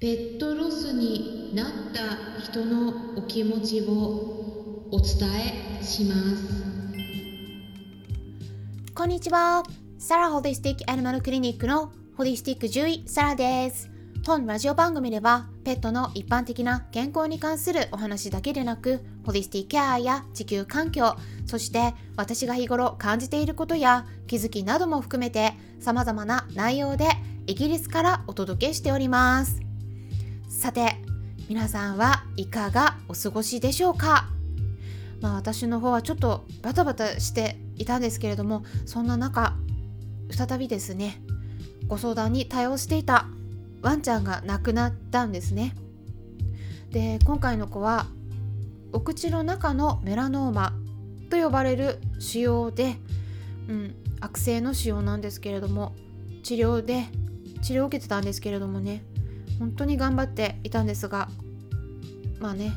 ペットロスになった人のお気持ちをお伝えします。こんにちは。サラホリスティックアニマルクリニックのホリスティック獣医サラです。本ラジオ番組ではペットの一般的な健康に関するお話だけでなくホリスティックケアや地球環境そして私が日頃感じていることや気づきなども含めて様々な内容でイギリスからお届けしております。さて皆さんはいかがお過ごしでしょうか？まあ私の方はちょっとバタバタしていたんですけれどもそんな中再びですねご相談に対応していたワンちゃんが亡くなったんですね。で今回の子はお口の中のメラノーマと呼ばれる腫瘍で、うん、悪性の腫瘍なんですけれども治療で治療を受けてたんですけれどもね。本当に頑張っていたんですがまあね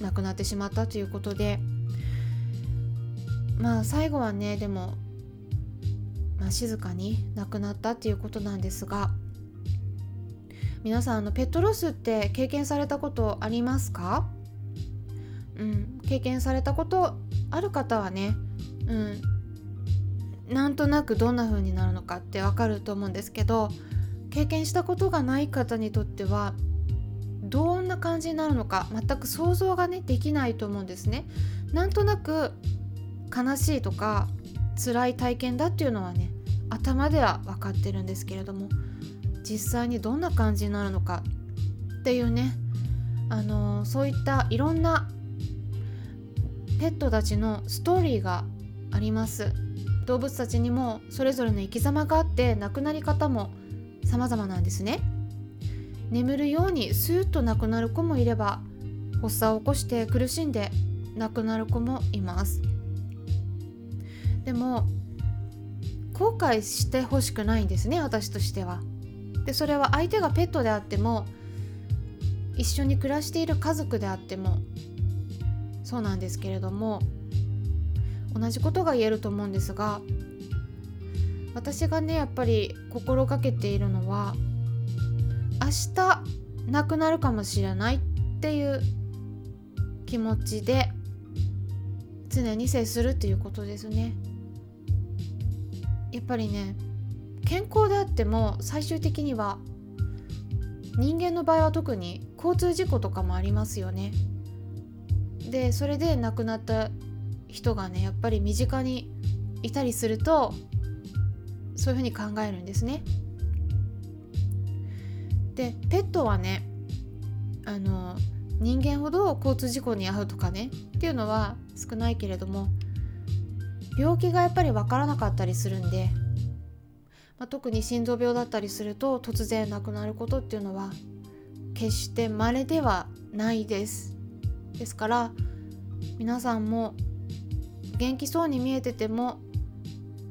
亡くなってしまったということでまあ最後はねでも、まあ、静かに亡くなったっていうことなんですが皆さんあのペットロスって経験されたことありますか？うん経験されたことある方はねうんなんとなくどんな風になるのかってわかると思うんですけど経験したことがない方にとってはどんな感じになるのか全く想像がねできないと思うんですね。なんとなく悲しいとか辛い体験だっていうのはね頭では分かってるんですけれども実際にどんな感じになるのかっていうねあのー、そういったいろんなペットたちのストーリーがあります動物たちにもそれぞれの生き様があって亡くなり方も様々なんですね。眠るようにスーッと亡くなる子もいれば発作を起こして苦しんで亡くなる子もいます。でも後悔してほしくないんですね私としては。でそれは相手がペットであっても一緒に暮らしている家族であってもそうなんですけれども同じことが言えると思うんですが私がねやっぱり心がけているのは明日亡くなるかもしれないっていう気持ちで常に接するっていうことですねやっぱりね健康であっても最終的には人間の場合は特に交通事故とかもありますよね。でそれで亡くなった人がねやっぱり身近にいたりするとそういうふうに考えるんですね。でペットはねあの人間ほど交通事故に遭うとかねっていうのは少ないけれども病気がやっぱり分からなかったりするんでまあ、特に心臓病だったりすると突然亡くなることっていうのは決して稀ではないですですから皆さんも元気そうに見えてても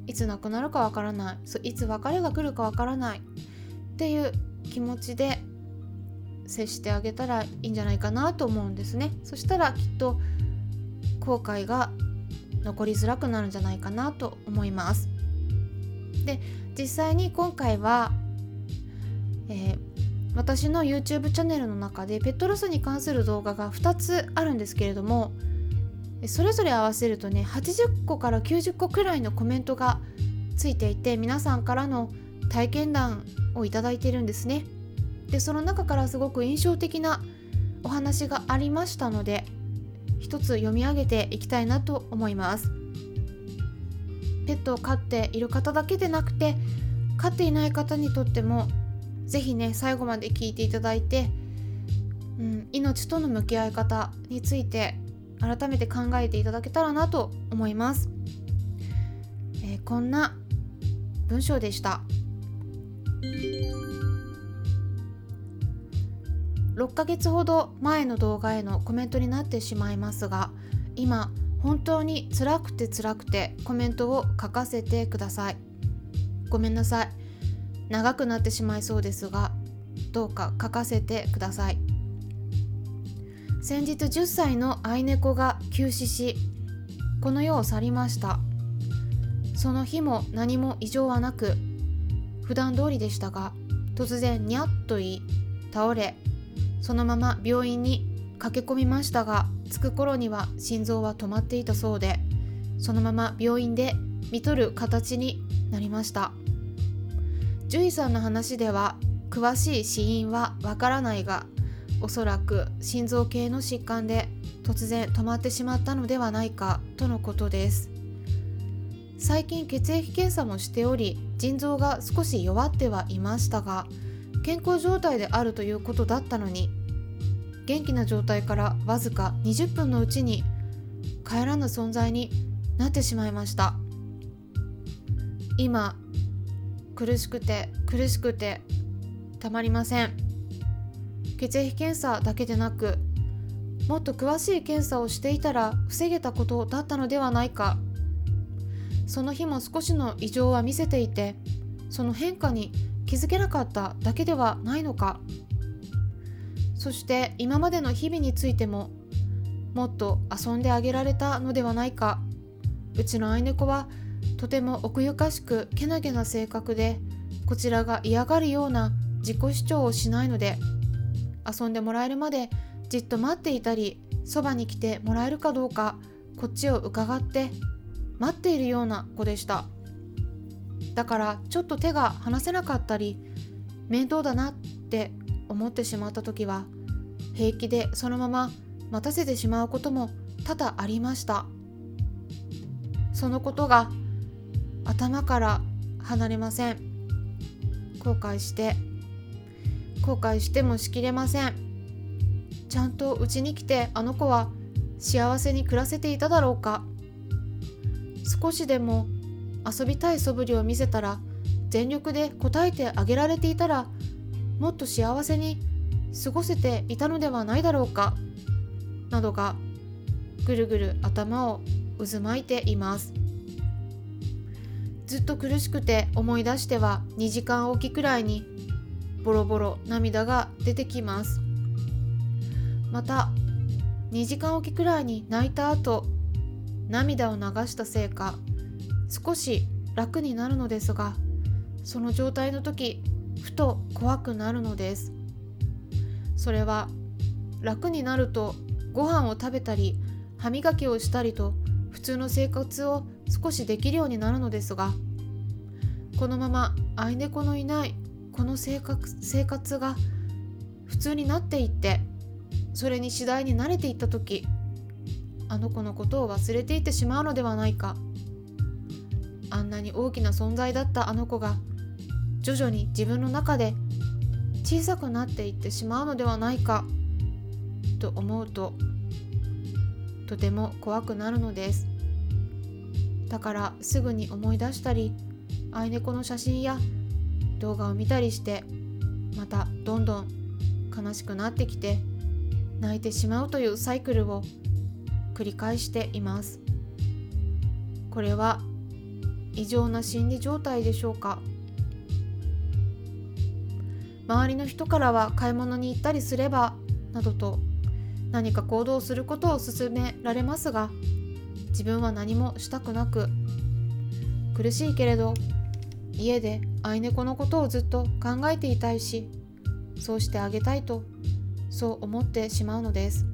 いつ亡くなるかわからない。いつ別れが来るかわからない。っていう気持ちで接してあげたらいいんじゃないかなと思うんですね。そしたらきっと後悔が残りづらくなるんじゃないかなと思います。で実際に今回は、えー、私の YouTube チャンネルの中でペットロスに関する動画が2つあるんですけれどもそれぞれ合わせるとね80個から90個くらいのコメントがついていて皆さんからの体験談をいただいてるんですね。でその中からすごく印象的なお話がありましたので一つ読み上げていきたいなと思います。ペットを飼っている方だけでなくて飼っていない方にとっても是非ね最後まで聞いていただいて、うん、命との向き合い方について改めて考えていただけたらなと思います、えー、こんな文章でした。6ヶ月ほど前の動画へのコメントになってしまいますが今本当に辛くて辛くてコメントを書かせてください。ごめんなさい。長くなってしまいそうですがどうか書かせてください。先日10歳の愛猫が急死しこの世を去りました。その日も何も異常はなく普段通りでしたが突然にゃっと言い倒れそのまま病院に駆け込みましたが着く頃には心臓は止まっていたそうでそのまま病院で見とる形になりました。獣医さんの話では詳しい死因はわからないがおそらく心臓系の疾患で突然止まってしまったのではないかとのことです。最近血液検査もしており腎臓が少し弱ってはいましたが健康状態であるということだったのに元気な状態からわずか20分のうちに帰らぬ存在になってしまいました。今苦しくて苦しくてたまりません。血液検査だけでなくもっと詳しい検査をしていたら防げたことだったのではないか。その日も少しの異常は見せていてその変化に気づけなかっただけではないのか。そして今までの日々についてももっと遊んであげられたのではないか。うちの愛猫はとても奥ゆかしくけなげな性格でこちらが嫌がるような自己主張をしないので遊んでもらえるまでじっと待っていたりそばに来てもらえるかどうかこっちを伺って待っているような子でした。だからちょっと手が離せなかったり面倒だなって思ってしまった時は平気でそのまま待たせてしまうことも多々ありました。そのことが頭から離れません。後悔して後悔してもしきれません。ちゃんとうちに来てあの子は幸せに暮らせていただろうか。少しでも遊びたい素振りを見せたら全力で答えてあげられていたらもっと幸せに過ごせていたのではないだろうか。などがぐるぐる頭を渦巻いています。ずっと苦しくて思い出しては2時間おきくらいにボロボロ涙が出てきます。また2時間おきくらいに泣いた後涙を流したせいか少し楽になるのですがその状態の時ふと怖くなるのです。それは楽になるとご飯を食べたり歯磨きをしたりと普通の生活を少しできるようになるのですがこのまま愛猫のいないこの生活生活が普通になっていってそれに次第に慣れていった時あの子のことを忘れていってしまうのではないか。あんなに大きな存在だったあの子が徐々に自分の中で小さくなっていってしまうのではないかと思うととても怖くなるのです。だからすぐに思い出したり愛猫の写真や動画を見たりしてまたどんどん悲しくなってきて泣いてしまうというサイクルを繰り返しています。これは異常な心理状態でしょうか？周りの人からは買い物に行ったりすればなどと何か行動することを勧められますが自分は何もしたくなく苦しいけれど家で愛猫のことをずっと考えていたいしそうしてあげたいとそう思ってしまうのです。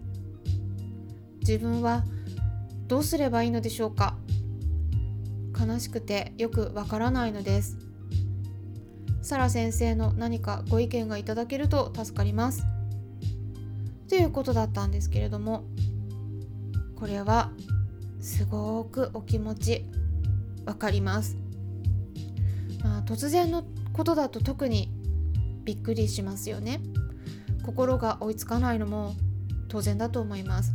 自分はどうすればいいのでしょうか。悲しくてよくわからないのです。サラ先生の何かご意見がいただけると助かります。ということだったんですけれどもこれはすごくお気持ちわかります、まあ、突然のことだと特にびっくりしますよね。心が追いつかないのも当然だと思います。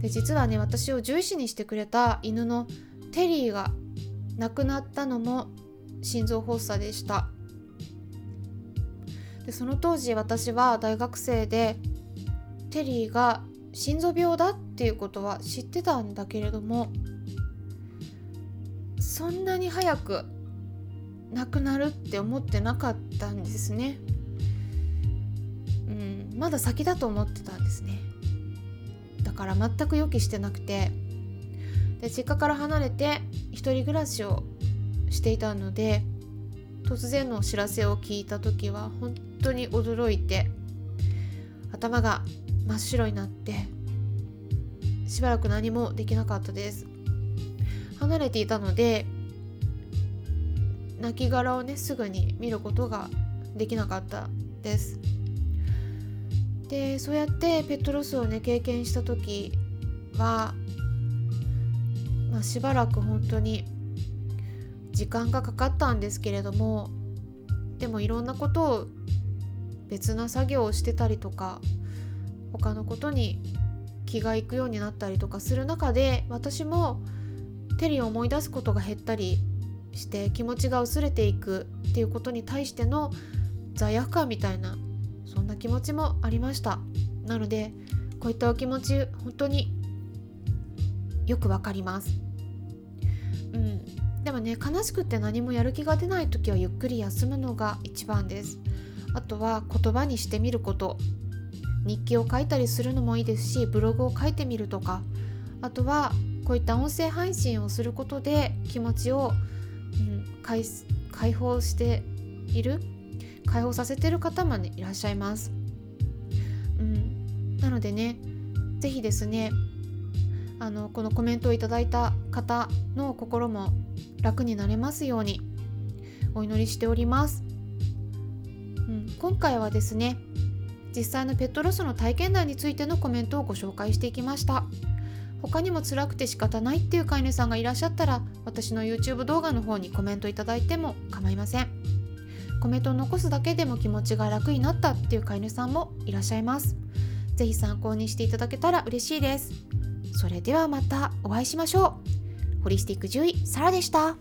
で実はね私を獣医師にしてくれた犬のテリーが亡くなったのも心臓発作でした。でその当時私は大学生でテリーが心臓病だっていうことは知ってたんだけれどもそんなに早く亡くなるって思ってなかったんですね。うんまだ先だと思ってたんですね。だから全く予期してなくて。で実家から離れて一人暮らしをしていたので突然のお知らせを聞いた時は本当に驚いて頭が真っ白になってしばらく何もできなかったです。離れていたので亡骸をねすぐに見ることができなかったです。でそうやってペットロスをね経験した時は、まあ、しばらく本当に時間がかかったんですけれどもでもいろんなことを別な作業をしてたりとか他のことに気がいくようになったりとかする中で私もテリーを思い出すことが減ったりして気持ちが薄れていくっていうことに対しての罪悪感みたいなそんな気持ちもありました。なのでこういったお気持ち本当によくわかります。うん。でもね悲しくて何もやる気が出ない時はゆっくり休むのが一番です。あとは言葉にしてみること。日記を書いたりするのもいいですしブログを書いてみるとか。あとはこういった音声配信をすることで気持ちを、解解放している？解放させてる方も、ね、いらっしゃいます。うん、なのでね是非ですねあのこのコメントをいただいた方の心も楽になれますようにお祈りしております。うん、今回はですね実際のペットロスの体験談についてのコメントをご紹介していきました他にも辛くて仕方ないっていう飼い主さんがいらっしゃったら私の YouTube 動画の方にコメントいただいても構いません。コメントを残すだけでも気持ちが楽になったっていう飼い主さんもいらっしゃいます。是非参考にしていただけたら嬉しいです。それではまたお会いしましょう。ホリスティック獣医サラでした。